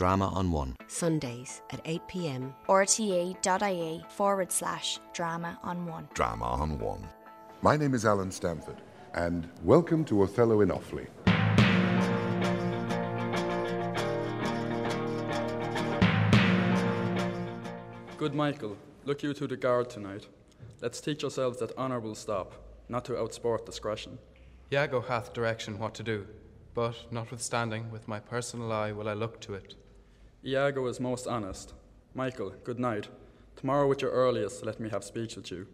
Drama on One. Sundays at 8 pm. rte.ie forward slash drama on one. Drama on One. My name is Alan Stanford, and welcome to Othello in Offaly. Good Michael, look you to the guard tonight. Let's teach ourselves that honour will stop, not to outsport discretion. Iago hath direction what to do, but notwithstanding, with my personal eye will I look to it. Iago is most honest. Michael, good night. Tomorrow at your earliest, let me have speech with you.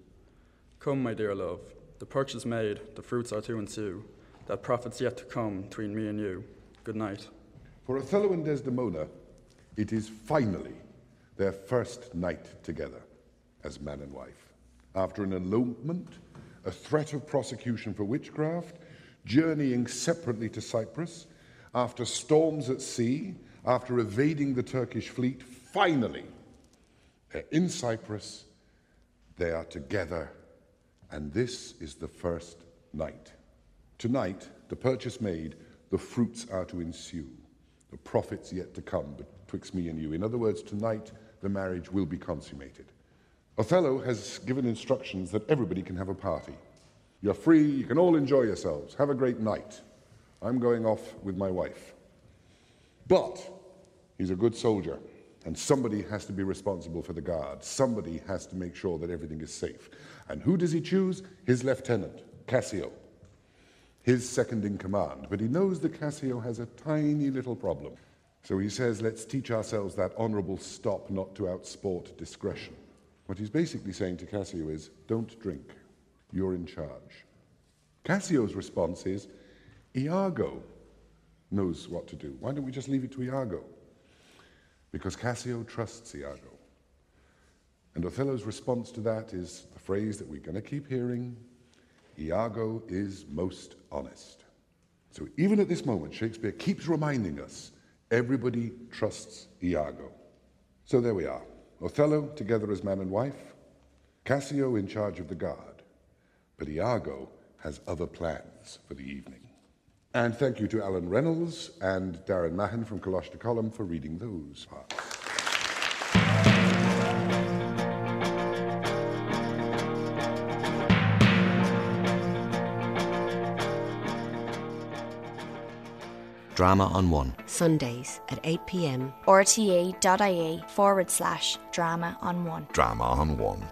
Come, my dear love. The purchase made, the fruits are to ensue. That profit's yet to come between me and you. Good night. For Othello and Desdemona, it is finally their first night together as man and wife. After an elopement, a threat of prosecution for witchcraft, journeying separately to Cyprus, after storms at sea, after evading the Turkish fleet, finally, they're in Cyprus, they are together, and this is the first night. Tonight, the purchase made, the fruits are to ensue, the profits yet to come betwixt me and you. In other words, tonight, the marriage will be consummated. Othello has given instructions that everybody can have a party. You're free, you can all enjoy yourselves, have a great night. I'm going off with my wife. But he's a good soldier, and somebody has to be responsible for the guard. Somebody has to make sure that everything is safe. And who does he choose? His lieutenant, Cassio, his second in command. But he knows that Cassio has a tiny little problem. So he says, let's teach ourselves that honorable stop not to outsport discretion. What he's basically saying to Cassio is, don't drink. You're in charge. Cassio's response is, Iago knows what to do. Why don't we just leave it to Iago? Because Cassio trusts Iago. And Othello's response to that is the phrase that we're going to keep hearing Iago is most honest. So even at this moment, Shakespeare keeps reminding us everybody trusts Iago. So there we are Othello together as man and wife, Cassio in charge of the guard, but Iago has other plans for the evening. And thank you to Alan Reynolds and Darren Mahan from Coláiste Choilm for reading those parts. Drama on One. Sundays at 8 pm. rte.ie forward slash drama on one. Drama on One.